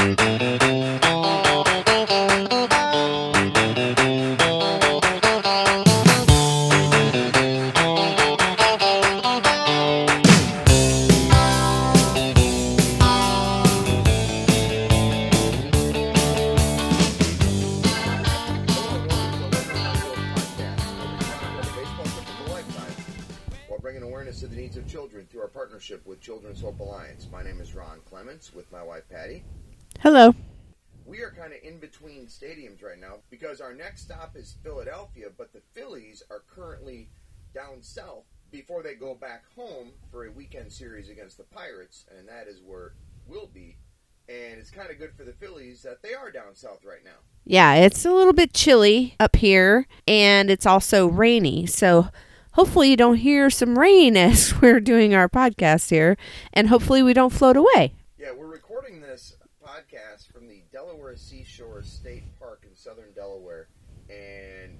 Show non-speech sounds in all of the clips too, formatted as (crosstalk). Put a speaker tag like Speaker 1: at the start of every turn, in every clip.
Speaker 1: While stadiums right now because our next stop is Philadelphia, but the Phillies are currently down south before they go back home for a weekend series against the Pirates, and that is where we'll be. And it's kind of good for the Phillies that they are down south right now.
Speaker 2: Yeah, it's a little bit chilly up here and it's also rainy. So hopefully you don't hear some rain (laughs) as we're doing our podcast here and hopefully we don't float away.
Speaker 1: Yeah, we're recording this podcast from the Delaware Seashore State Park in southern Delaware, and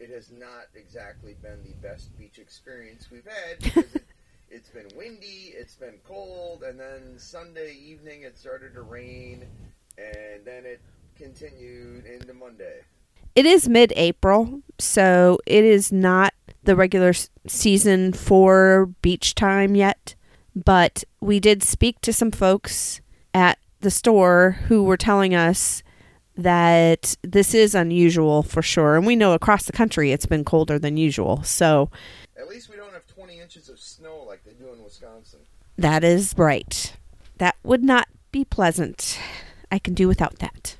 Speaker 1: it has not exactly been the best beach experience we've had (laughs) it's been windy, it's been cold, and then Sunday evening it started to rain, and then it continued into Monday.
Speaker 2: It is mid-April, so it is not the regular season for beach time yet, but we did speak to some folks at the store who were telling us that this is unusual for sure. And we know across the country it's been colder than usual. So
Speaker 1: At least we don't have 20 inches of snow like they do in Wisconsin.
Speaker 2: that is right. That would not be pleasant. I can do without that.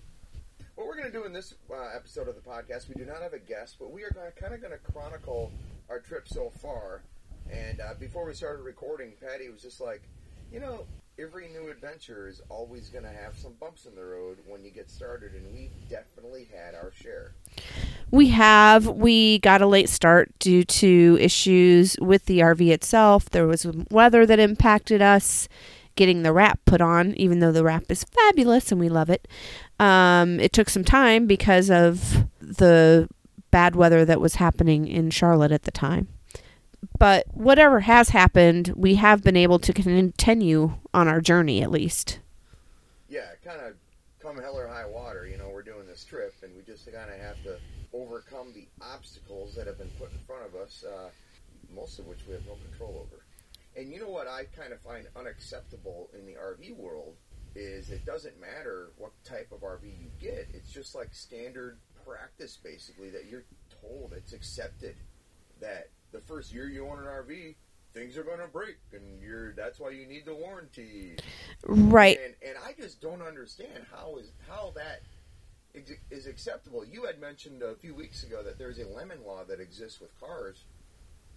Speaker 1: What we're going to do in this uh, episode of the podcast, we do not have a guest, but we are going kind of going to chronicle our trip so far. And uh, before we started recording, Patty was just like, you know, every new adventure is always going to have some bumps in the road when you get started, and we definitely had our share.
Speaker 2: We have. We got a late start due to issues with the RV itself. There was weather that impacted us getting the wrap put on, even though the wrap is fabulous and we love it. Um, it took some time because of the bad weather that was happening in Charlotte at the time. But whatever has happened, we have been able to continue on our journey at least.
Speaker 1: Yeah, kind of come hell or high water, you know, we're doing this trip, and we just kind of have to overcome the obstacles that have been put in front of us, uh, most of which we have no control over. And you know what I kind of find unacceptable in the RV world is it doesn't matter what type of RV you get. It's just like standard practice, basically, that you're told it's accepted that the first year you own an RV, things are going to break, and you're that's why you need the warranty.
Speaker 2: Right.
Speaker 1: And, and I just don't understand how is how that is, acceptable. You had mentioned a few weeks ago that there's a lemon law that exists with cars.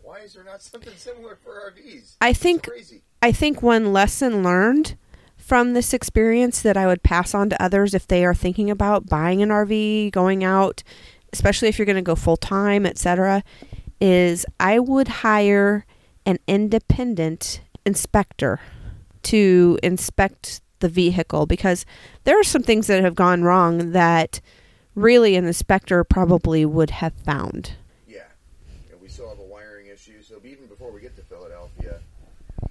Speaker 1: Why is there not something similar for RVs?
Speaker 2: I think
Speaker 1: crazy.
Speaker 2: I think one lesson learned from this experience that I would pass on to others if they are thinking about buying an RV, going out, especially if you're going to go full time, etc., is I would hire an independent inspector to inspect the vehicle because there are some things that have gone wrong that really an inspector probably would have found.
Speaker 1: Yeah. And we still have a wiring issue. So even before we get to Philadelphia,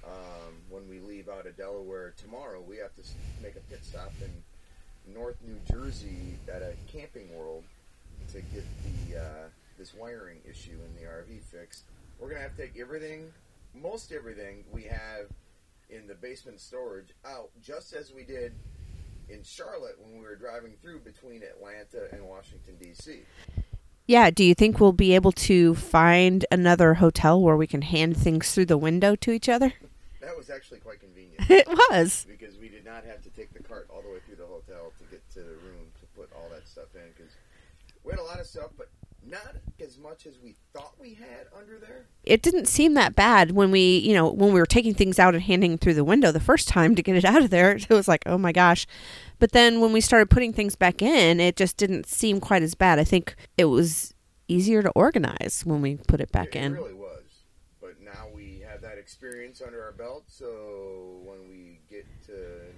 Speaker 1: um, when we leave out of Delaware tomorrow, we have to make a pit stop in North New Jersey at a camping world to get the uh, this wiring issue in the RV fixed. We're gonna have to take everything, most everything we have in the basement storage out, just as we did in Charlotte when we were driving through between Atlanta and Washington D.C.
Speaker 2: Yeah, do you think we'll be able to find another hotel where we can hand things through the window to each other? (laughs)
Speaker 1: That was actually quite convenient. (laughs)
Speaker 2: It was.
Speaker 1: because we did not have to take the cart all the way through the hotel to get to the room to put all that stuff in because we had a lot of stuff, but not as much as we thought we had under there.
Speaker 2: It didn't seem that bad when we, you know, when we were taking things out and handing through the window the first time to get it out of there. (laughs) It was like, oh my gosh. But then when we started putting things back in, it just didn't seem quite as bad. I think it was easier to organize when we put it back
Speaker 1: it,
Speaker 2: in.
Speaker 1: It really was. But now we have that experience under our belt, so when we get to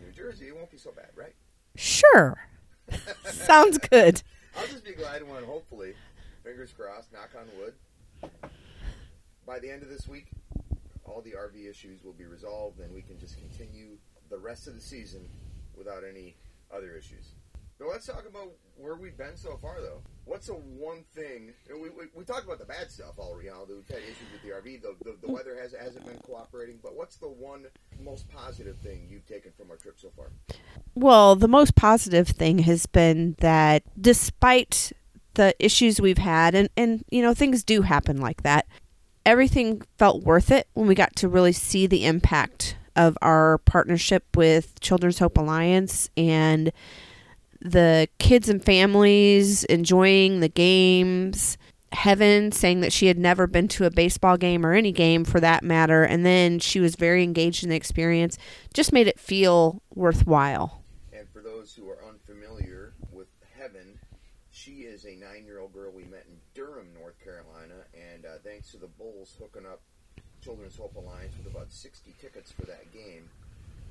Speaker 1: New Jersey, it won't be so bad, right?
Speaker 2: Sure. (laughs) Sounds good. (laughs)
Speaker 1: I'll just be glad when, hopefully, fingers crossed, knock on wood, by the end of this week, all the RV issues will be resolved and we can just continue the rest of the season without any other issues. But let's talk about where we've been so far, though. What's the one thing we, we, we talked about the bad stuff already? You know, we've had issues with the RV. The, the, the weather has hasn't been cooperating. But what's the one most positive thing you've taken from our trip so far?
Speaker 2: Well, the most positive thing has been that despite the issues we've had, and, and you know, things do happen like that, everything felt worth it when we got to really see the impact of our partnership with Children's Hope Alliance and the kids and families enjoying the games. Heaven saying that she had never been to a baseball game or any game for that matter, and then she was very engaged in the experience, just made it feel worthwhile.
Speaker 1: And for those who are unfamiliar with Heaven, she is a nine year old girl we met in Durham, North Carolina, to the Bulls hooking up Children's Hope Alliance with about 60 tickets for that game,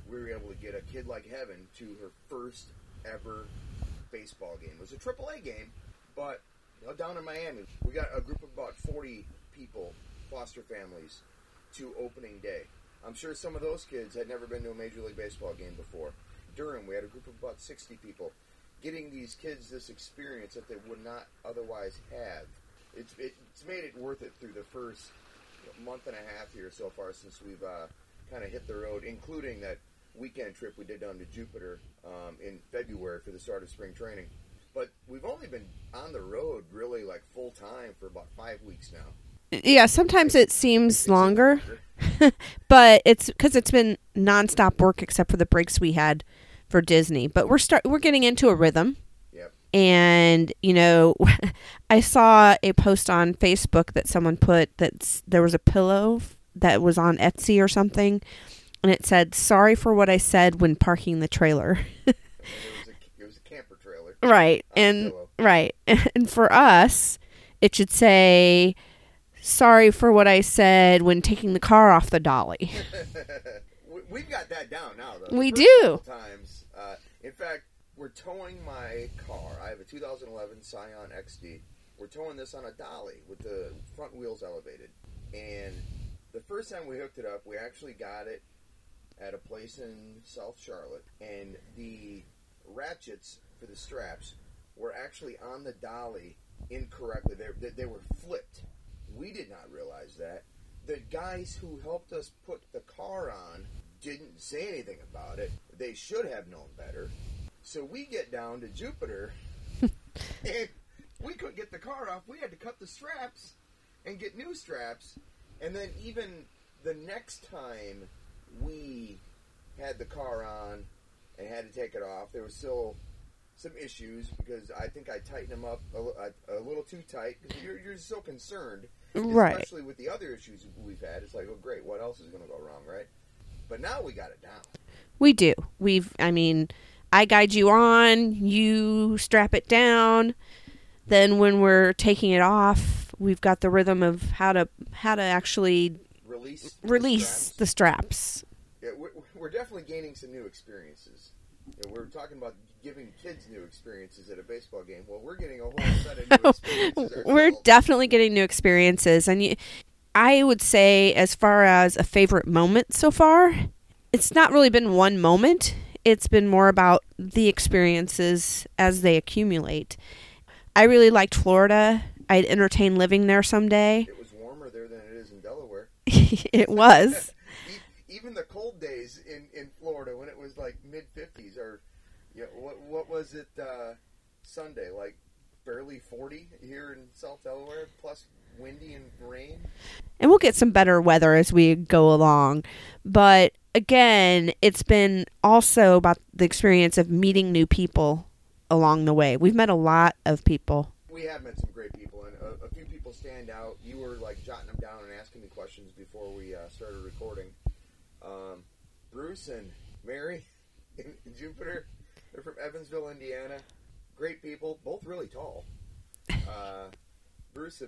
Speaker 1: we were able to get a kid like Heaven to her first ever baseball game. It was a AAA game, but you know, down in Miami, we got a group of about 40 people, foster families, to opening day. I'm sure some of those kids had never been to a Major League Baseball game before. Durham, we had a group of about 60 people getting these kids this experience that they would not otherwise have. It's, it's made it worth it through the first month and a half here so far since we've uh, kind of hit the road, including that weekend trip we did down to Jupiter um, in February for the start of spring training. But we've only been on the road really like full time for about five weeks now.
Speaker 2: Yeah, sometimes it seems longer, (laughs) but it's because it's been nonstop work except for the breaks we had for Disney. But we're start we're getting into a rhythm. And you know, (laughs) I saw a post on Facebook that someone put that there was a pillow that was on Etsy or something, and it said, "Sorry for what I said when parking the trailer." (laughs)
Speaker 1: it, was a, it was a camper trailer.
Speaker 2: right, and right, (laughs) and for us, it should say, "Sorry for what I said when taking the car off the dolly."
Speaker 1: We've got that down now, though.
Speaker 2: We do.
Speaker 1: Times, uh, in fact, we're towing my car. I have a 2011 Scion XD. We're towing this on a dolly with the front wheels elevated. And the first time we hooked it up, we actually got it at a place in South Charlotte, and the ratchets for the straps were actually on the dolly incorrectly. They, they were flipped. We did not realize that. The guys who helped us put the car on didn't say anything about it. They should have known better. So we get down to Jupiter, (laughs) and we couldn't get the car off. We had to cut the straps and get new straps. And then even the next time we had the car on and had to take it off, there was still some issues because I think I tightened them up a, a little too tight because you're, you're so concerned,
Speaker 2: right?
Speaker 1: Especially with the other issues we've had. It's like, oh, great, what else is going to go wrong, right? But now we got it down.
Speaker 2: We do. We've, I mean, I guide you on, you strap it down. Then when we're taking it off, we've got the rhythm of how to how to actually
Speaker 1: release
Speaker 2: release the straps.
Speaker 1: The straps. Yeah, we're, we're, definitely gaining some new experiences. You know, we're talking about giving kids new experiences at a baseball game. Well, we're getting a whole set of new (laughs) experiences.
Speaker 2: we're definitely getting new experiences, and you, I would say, as far as a favorite moment so far, it's not really been one moment. It's been more about the experiences as they accumulate. I really liked Florida. I'd entertain living there someday.
Speaker 1: It was warmer there than it is in Delaware. (laughs)
Speaker 2: it was. (laughs)
Speaker 1: Even the cold days in, in Florida when it was like mid 50s or you know, what what was it uh, Sunday like barely 40 here in South Delaware plus windy and rain.
Speaker 2: And we'll get some better weather as we go along. But again, it's been also about the experience of meeting new people along the way. We've met a lot of people.
Speaker 1: We have met some great people, and a, a few people stand out. You were like jotting them down and asking me questions before we uh, started recording. Um, Bruce and Mary (laughs) in Jupiter, they're from Evansville, Indiana. Great people, both really tall. Uh, Bruce, a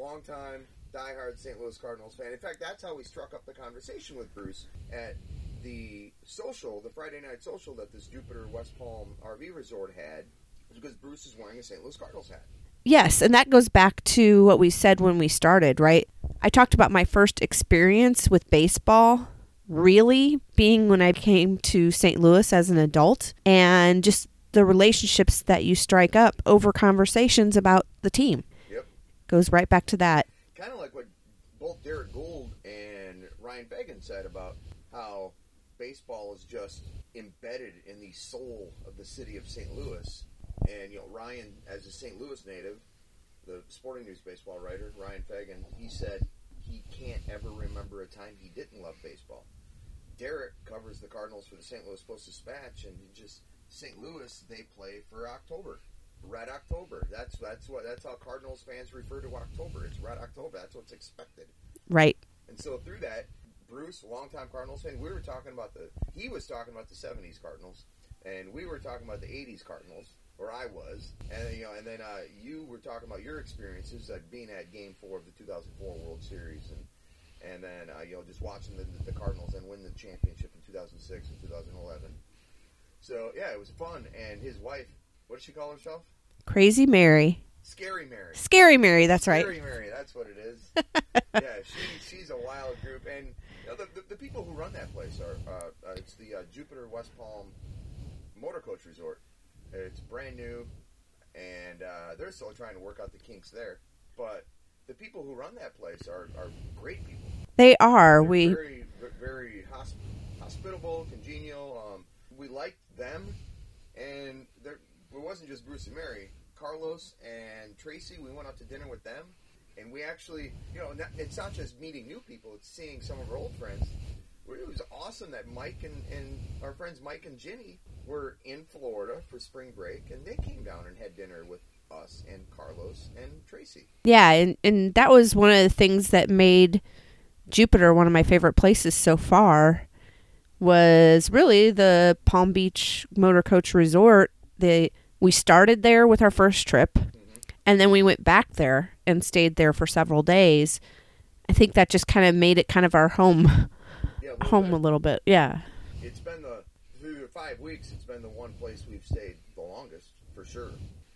Speaker 1: longtime diehard St. Louis Cardinals fan. In fact, that's how we struck up the conversation with Bruce at the social, the Friday night social that this Jupiter West Palm RV resort had, because Bruce is wearing a St. Louis Cardinals hat.
Speaker 2: Yes, and that goes back to what we said when we started, right? I talked about my first experience with baseball really being when I came to St. Louis as an adult and just the relationships that you strike up over conversations about the team.
Speaker 1: Yep.
Speaker 2: Goes right back to that.
Speaker 1: Kind of like what both Derrick Goold and Ryan Fagan said about how baseball is just embedded in the soul of the city of St. Louis. And, you know, Ryan, as a St. Louis native, the Sporting News baseball writer, Ryan Fagan, he said he can't ever remember a time he didn't love baseball. Derrick covers the Cardinals for the St. Louis Post Dispatch, and just St. Louis they play for October, Red October. That's that's what that's how Cardinals fans refer to October. It's Red October. That's what's expected.
Speaker 2: Right.
Speaker 1: And so through that, Bruce, longtime Cardinals fan, we were talking about the he was talking about the '70s Cardinals, and we were talking about the '80s Cardinals, or I was, and you know, and then uh, you were talking about your experiences at being at Game Four of the 2004 World Series, and and then uh, you know just watching the, the Cardinals and win the championship in 2006 and 2011. So yeah, it was fun. And his wife, what does she call herself?
Speaker 2: Crazy Mary.
Speaker 1: Scary Mary.
Speaker 2: Scary Mary, that's right.
Speaker 1: Scary Mary, that's what it is. (laughs) yeah, she, she's a wild group, and you know, the, the, the people who run that place are uh, uh, it's the uh, Jupiter West Palm Motor Coach Resort. It's brand new, and uh, they're still trying to work out the kinks there. But the people who run that place are, are great people.
Speaker 2: They are.
Speaker 1: They're
Speaker 2: We
Speaker 1: very very hosp- hospitable, congenial. Um, we liked them, and there it wasn't just Bruce and Mary. Carlos and Tracy, we went out to dinner with them, and we actually, you know, it's not just meeting new people; it's seeing some of our old friends. It was awesome that Mike and, and our friends Mike and Ginny were in Florida for spring break, and they came down and had dinner with us and Carlos and Tracy.
Speaker 2: yeah, and, and that was one of the things that made Jupiter one of my favorite places so far was really the Palm Beach Motor Coach Resort. They we started there with our first trip mm-hmm. and then we went back there and stayed there for several days. I think that just kind of made it kind of our home
Speaker 1: Yeah, (laughs) we
Speaker 2: home a little bit. Yeah.
Speaker 1: It's been the through the five weeks. It's been the one place we've stayed the longest for sure.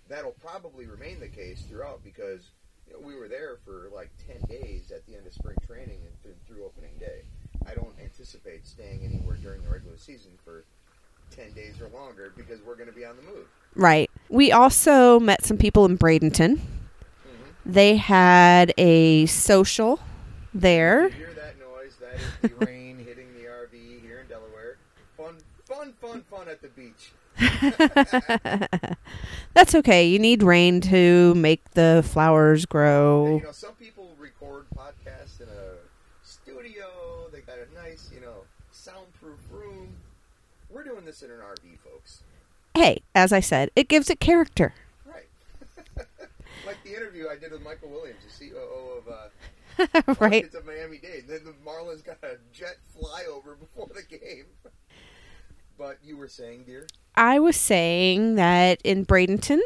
Speaker 1: That'll probably remain the case throughout because you know, we were there for like ten days at the end of spring training and th- through opening day. I don't anticipate staying anywhere during the regular season for ten days or longer because we're going to be on the move.
Speaker 2: Right. We also met some people in Bradenton. Mm-hmm. They had a social there.
Speaker 1: You hear that noise? That is the (laughs) rain hitting the RV here in Delaware. Fun, fun, fun, fun at the beach. (laughs)
Speaker 2: That's okay. You need rain to make the flowers
Speaker 1: And,
Speaker 2: grow.
Speaker 1: you know, some people record podcasts in a studio. They got a nice, you know, soundproof room. We're doing this in an RV, folks.
Speaker 2: Hey, as I said, it gives it character.
Speaker 1: Right. (laughs) like the interview I did with Michael Williams, the COO of uh, (laughs)
Speaker 2: right.
Speaker 1: It's a Miami Dade. Then the Marlins got a jet flyover (laughs) before the game. But you were saying, dear?
Speaker 2: I was saying that in Bradenton,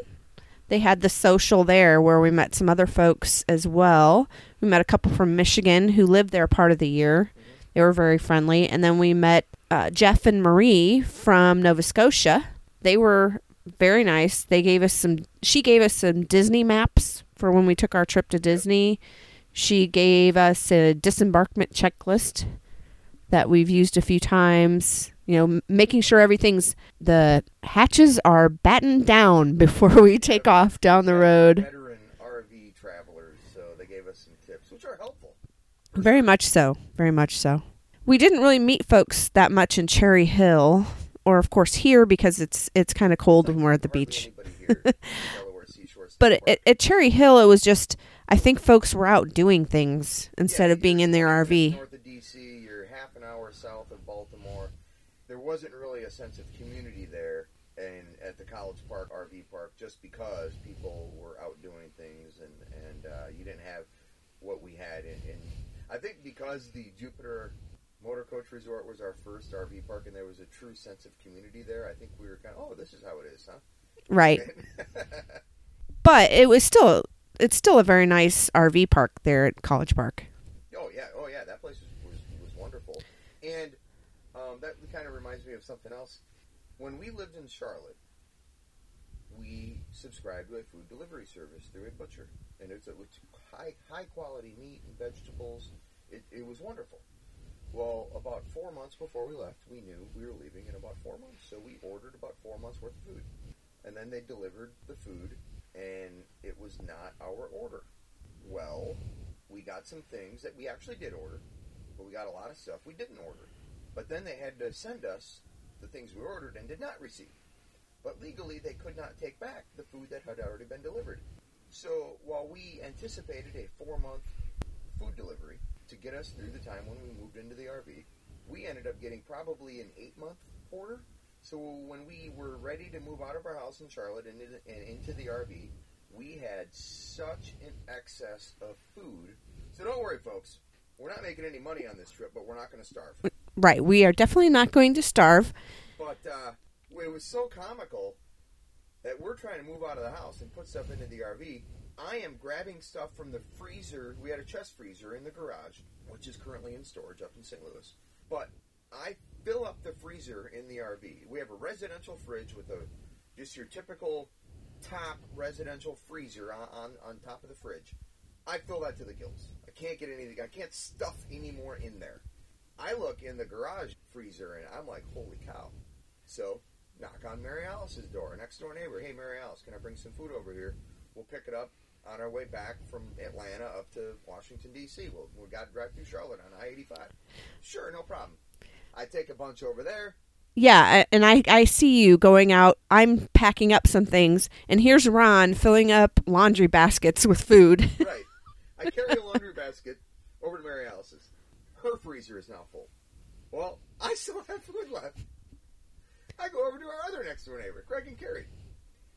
Speaker 2: they had the social there where we met some other folks as well. We met a couple from Michigan who lived there part of the year. They were very friendly. And then we met uh, Jeff and Marie from Nova Scotia. They were very nice. They gave us some, she gave us some Disney maps for when we took our trip to Disney. She gave us a disembarkment checklist that we've used a few times. You know, m- making sure everything's the hatches are battened down (laughs) before we take off down the road.
Speaker 1: Veteran RV travelers, so they gave us some tips, which are helpful.
Speaker 2: Very much so. Very much so. We didn't really meet folks that much in Cherry Hill, or of course here because it's it's kind of cold when we're at the beach.
Speaker 1: anybody here in (laughs) Delaware Seashore State
Speaker 2: But at, at Cherry Hill, it was just I think folks were out doing things instead
Speaker 1: Yeah,
Speaker 2: of being in their RV.
Speaker 1: North of DC, you're half an hour south of Baltimore. There wasn't really a sense of community there, and at the College Park RV Park, just because people were out doing things, and and uh, you didn't have what we had in. I think because the Jupiter Motor Coach Resort was our first RV park, and there was a true sense of community there. I think we were kind of, oh, this is how it is, huh?
Speaker 2: Right. (laughs) But it was still it's still a very nice RV park there at College Park.
Speaker 1: Oh yeah, oh yeah, that place was was, was wonderful, and um, that kind of reminds me of something else. When we lived in Charlotte, we subscribed to a food delivery service through a butcher, and it's a it's high high quality meat and vegetables. It, it was wonderful. Well, about four months before we left, we knew we were leaving in about four months, so we ordered about four months worth of food. And then they delivered the food, and it was not our order. Well, we got some things that we actually did order, but we got a lot of stuff we didn't order. But then they had to send us the things we ordered and did not receive. But legally, they could not take back the food that had already been delivered. So while we anticipated a four month food delivery to get us through the time when we moved into the RV, we ended up getting probably an eight month order. So when we were ready to move out of our house in Charlotte and into, and into the RV, we had such an excess of food. So don't worry, folks. We're not making any money on this trip, but we're not going to starve.
Speaker 2: Right. We are definitely not going to starve.
Speaker 1: But uh, it was so comical that we're trying to move out of the house and put stuff into the RV. I am grabbing stuff from the freezer. We had a chest freezer in the garage, which is currently in storage up in St. Louis. But I fill up the freezer in the RV. We have a residential fridge with a just your typical top residential freezer on, on, on top of the fridge. I fill that to the gills. I can't get anything. I can't stuff any more in there. I look in the garage freezer and I'm like, holy cow. So knock on Mary Alice's door, next door neighbor. Hey, Mary Alice, can I bring some food over here? We'll pick it up on our way back from Atlanta up to Washington D.C. We'll we got to drive through Charlotte on I-85. Sure, no problem. I take a bunch over there.
Speaker 2: Yeah, and I, I see you going out. I'm packing up some things, and here's Ron filling up laundry baskets with food. (laughs)
Speaker 1: right. I carry a laundry basket over to Mary Alice's. Her freezer is now full. Well, I still have food left. I go over to our other next door neighbor, Craig and Carrie.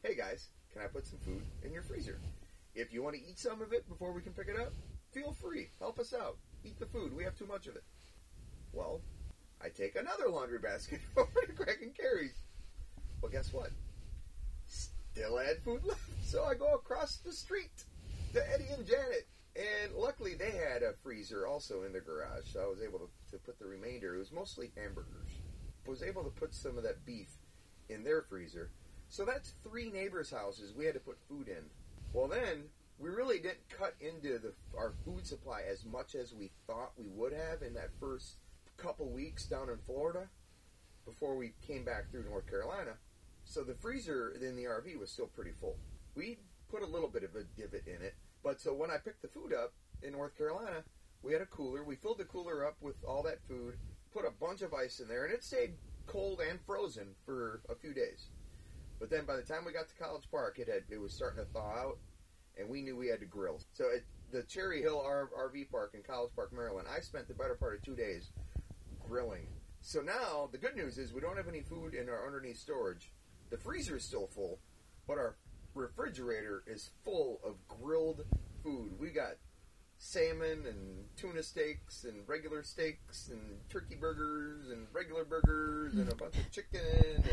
Speaker 1: Hey guys, can I put some food in your freezer? If you want to eat some of it before we can pick it up, feel free. Help us out. Eat the food. We have too much of it. Well, I take another laundry basket (laughs) over to Craig and Carrie's. Well, guess what? Still had food left. (laughs) So I go across the street to Eddie and Janet. And luckily, they had a freezer also in the garage, so I was able to, to put the remainder. It was mostly hamburgers. I Was able to put some of that beef in their freezer. So that's three neighbors' houses we had to put food in. Well, then we really didn't cut into the, our food supply as much as we thought we would have in that first couple weeks down in Florida before we came back through North Carolina. So the freezer in the RV was still pretty full. We put a little bit of a divot in it, but so when I picked the food up in North Carolina, we had a cooler. We filled the cooler up with all that food, put a bunch of ice in there, and it stayed cold and frozen for a few days. But then by the time we got to College Park, it had it was starting to thaw out, and we knew we had to grill. So at the Cherry Hill RV Park in College Park, Maryland, I spent the better part of two days grilling. So now the good news is we don't have any food in our underneath storage. The freezer is still full, but our refrigerator is full of grilled food. We got salmon and tuna steaks and regular steaks and turkey burgers and regular burgers and a bunch of chicken. And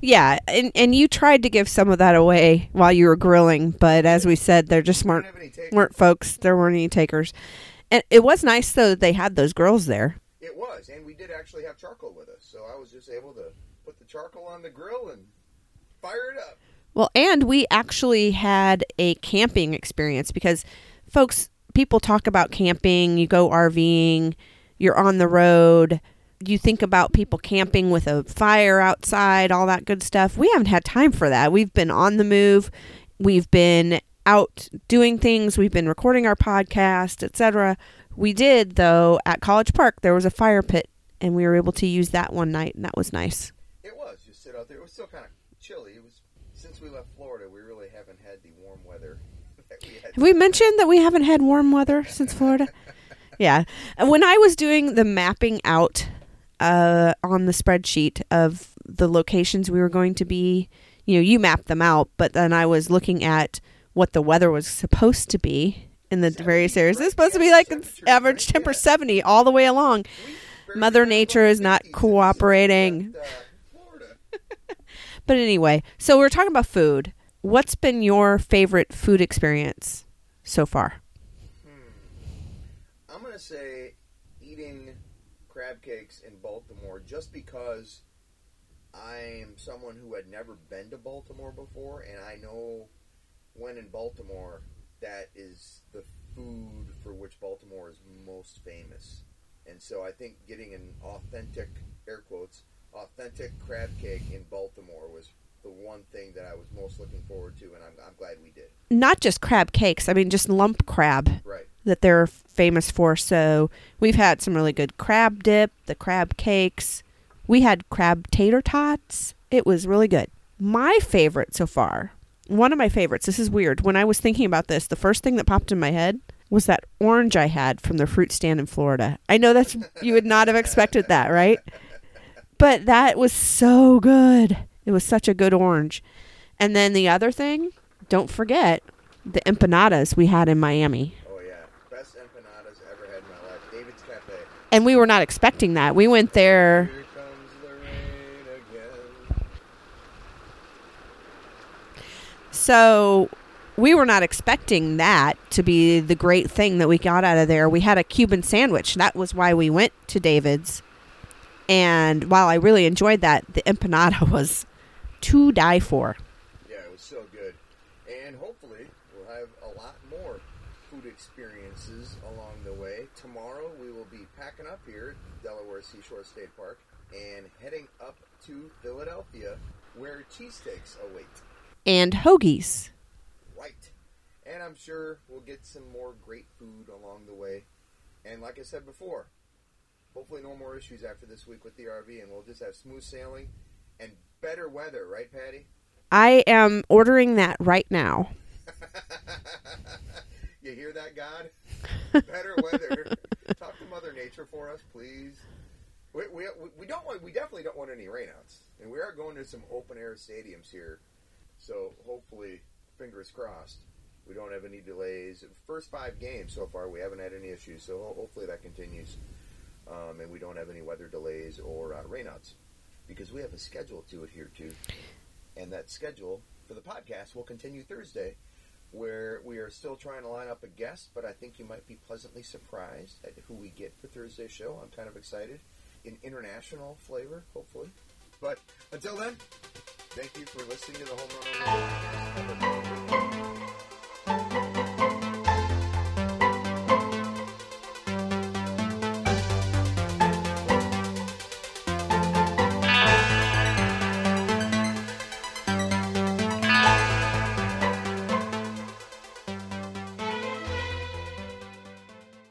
Speaker 2: yeah, and and you tried to give some of that away while you were grilling, but as we said, there just weren't weren't folks. There weren't any takers, and it was nice though that they had those grills there.
Speaker 1: It was, and we did actually have charcoal with us, so I was just able to put the charcoal on the grill and fire it up.
Speaker 2: Well, and we actually had a camping experience because folks, people talk about camping, you go RVing, you're on the road, you think about people camping with a fire outside, all that good stuff. We haven't had time for that. We've been on the move. We've been out doing things. We've been recording our podcast, etc. We did though at College Park. There was a fire pit, and we were able to use that one night, and that was nice.
Speaker 1: It was just sit out there. It was still kind of chilly. It was since we left Florida. We really haven't had the warm weather.
Speaker 2: we Have we mentioned that we haven't had warm weather since Florida? yeah. When I was doing the mapping out uh, on the spreadsheet of the locations we were going to be, you know, you mapped them out, but then I was looking at what the weather was supposed to be in the various areas. It's supposed to be like average temper 70 all the way along. Mother Nature is not cooperating. (laughs) but anyway, so we're talking about food. What's been your favorite food experience so far?
Speaker 1: Hmm. I'm going to say eating crab cakes in Baltimore just because I am someone who had never been to Baltimore before, and I know when in Baltimore that is the food for which Baltimore is most famous. And so I think getting an authentic, air quotes, authentic crab cake in Baltimore was the one thing that I was most looking forward to, and I'm, I'm glad we did.
Speaker 2: Not just crab cakes. I mean, just lump crab
Speaker 1: Right.
Speaker 2: that they're famous for. So we've had some really good crab dip, the crab cakes. We had crab tater tots. It was really good. My favorite so far, one of my favorites, this is weird. When I was thinking about this, the first thing that popped in my head was that orange I had from the fruit stand in Florida. I know that's, you would not have expected that, right? (laughs) But that was so good. It was such a good orange. And then the other thing, don't forget the empanadas we had in Miami.
Speaker 1: Oh yeah, best empanadas ever had in my life. David's Cafe.
Speaker 2: And we were not expecting that. We went there.
Speaker 1: Here comes the rain again.
Speaker 2: So we were not expecting that to be the great thing that we got out of there. We had a Cuban sandwich. That was why we went to David's. And while I really enjoyed that, the empanada (laughs) was to die for.
Speaker 1: Yeah, it was so good. And hopefully, we'll have a lot more food experiences along the way. Tomorrow, we will be packing up here at Delaware Seashore State Park and heading up to Philadelphia where cheesesteaks await.
Speaker 2: And hoagies.
Speaker 1: Right. And I'm sure we'll get some more great food along the way. And like I said before, hopefully no more issues after this week with the RV, and we'll just have smooth sailing and better weather, right, Patty?
Speaker 2: I am ordering that right now. (laughs)
Speaker 1: you hear that, God? (laughs) Better weather. Talk to Mother Nature for us, please. We, we, we don't want, we definitely don't want any rainouts, and we are going to some open air stadiums here, so hopefully, fingers crossed, we don't have any delays. First five games so far, we haven't had any issues, so hopefully that continues, um, and we don't have any weather delays or uh, rainouts, because we have a schedule to adhere to, and that schedule for the podcast will continue Thursday where we are still trying to line up a guest, but I think you might be pleasantly surprised at who we get for Thursday's show. I'm kind of excited. In international flavor, hopefully. But until then, thank you for listening to the Home Run podcast.